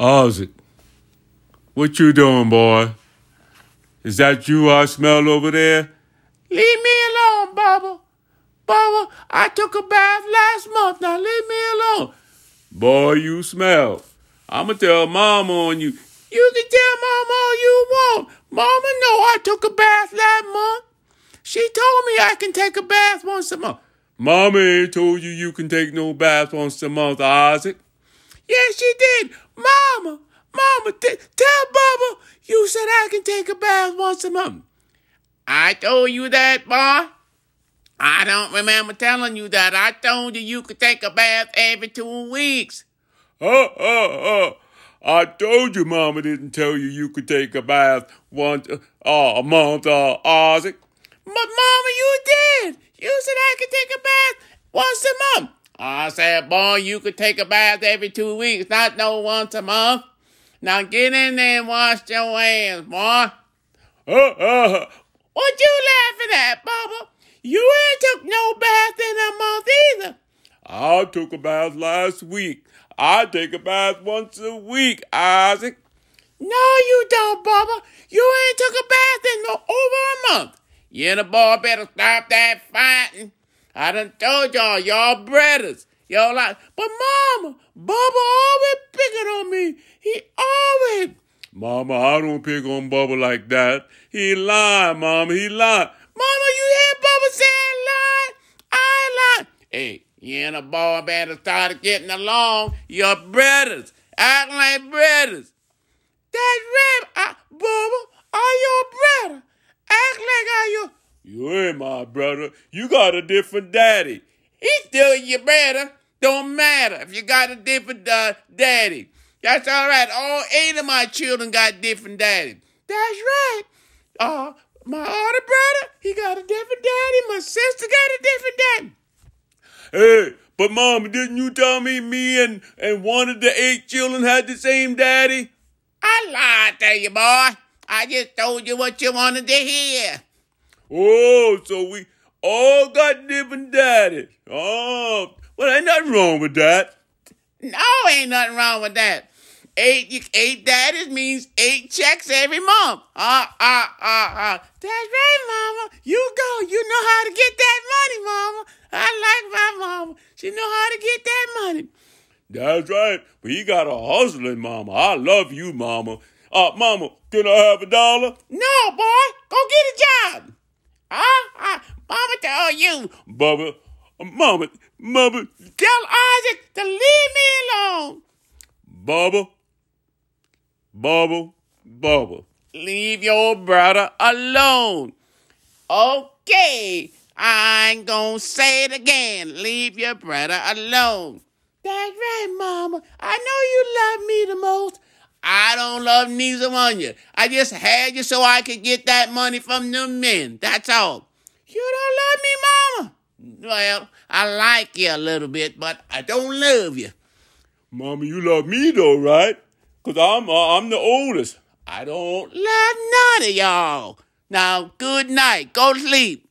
Isaac, what you doing, boy? Is that you I smell over there? Leave me alone, Bubba. Bubba, I took a bath last month. Now leave me alone. Boy, you smell. I'ma tell Mama on you. You can tell Mama all you want. Mama know I took a bath last month. She told me I can take a bath once a month. Mama ain't told you you can take no bath once a month, Isaac. Yes, she did. Mama, Mama, t- tell Bubba you said I can take a bath once a month. I told you that, boy. I don't remember telling you that. I told you you could take a bath every two weeks. Oh, oh, oh. I told you Mama didn't tell you you could take a bath once uh, a month, uh, Isaac. But Mama, you did. You said I could take a bath once a month. I said, boy, you could take a bath every two weeks, not no once a month. Now get in there and wash your hands, boy. Uh, uh, What you laughing at, Bubba? You ain't took no bath in a month either. I took a bath last week. I take a bath once a week, Isaac. No, you don't, Bubba. You ain't took a bath in no, over a month. You and the boy better stop that fighting. I done told y'all, y'all brothers. Y'all like, but Mama, Bubba always picking on me. He always. Mama, I don't pick on Bubba like that. He lying, Mama. He lying. Mama, you hear Bubba say I lied? I lied. Hey, you and the boy better start getting along. You're brothers. Act like brothers. That's right, I, Bubba. Are your brother? Act like are you. You ain't my brother. You got a different daddy. He's still your brother. Don't matter if you got a different uh, daddy. That's all right. All eight of my children got different daddies. That's right. Uh, my other brother, he got a different daddy. My sister got a different daddy. Hey, but mom, didn't you tell me me and, and one of the eight children had the same daddy? I lied to you, boy. I just told you what you wanted to hear. Oh, so we all got different daddies. Oh, well, ain't nothing wrong with that. No, ain't nothing wrong with that. Eight eight daddies means eight checks every month. Ah, ah, ah, ah. That's right, Mama. You go. You know how to get that money, Mama. I like my mama. She know how to get that money. That's right. But you got a hustling mama. I love you, mama. Uh, mama, can I have a dollar? No, boy. Go get a job. Ah, ah. Mama tell you. Bubba, mama, mama, Tell Isaac to leave me alone. Bubba, Bubba, Bubba. Leave your brother alone. Okay. I ain't gonna say it again. Leave your brother alone. That's right, Mama. I know you love me the most. I don't love neither one of you. I just had you so I could get that money from them men. That's all. You don't love me, Mama? Well, I like you a little bit, but I don't love you. Mama, you love me though, right? Cause I'm uh, I'm the oldest. I don't love none of y'all. Now, good night. Go to sleep.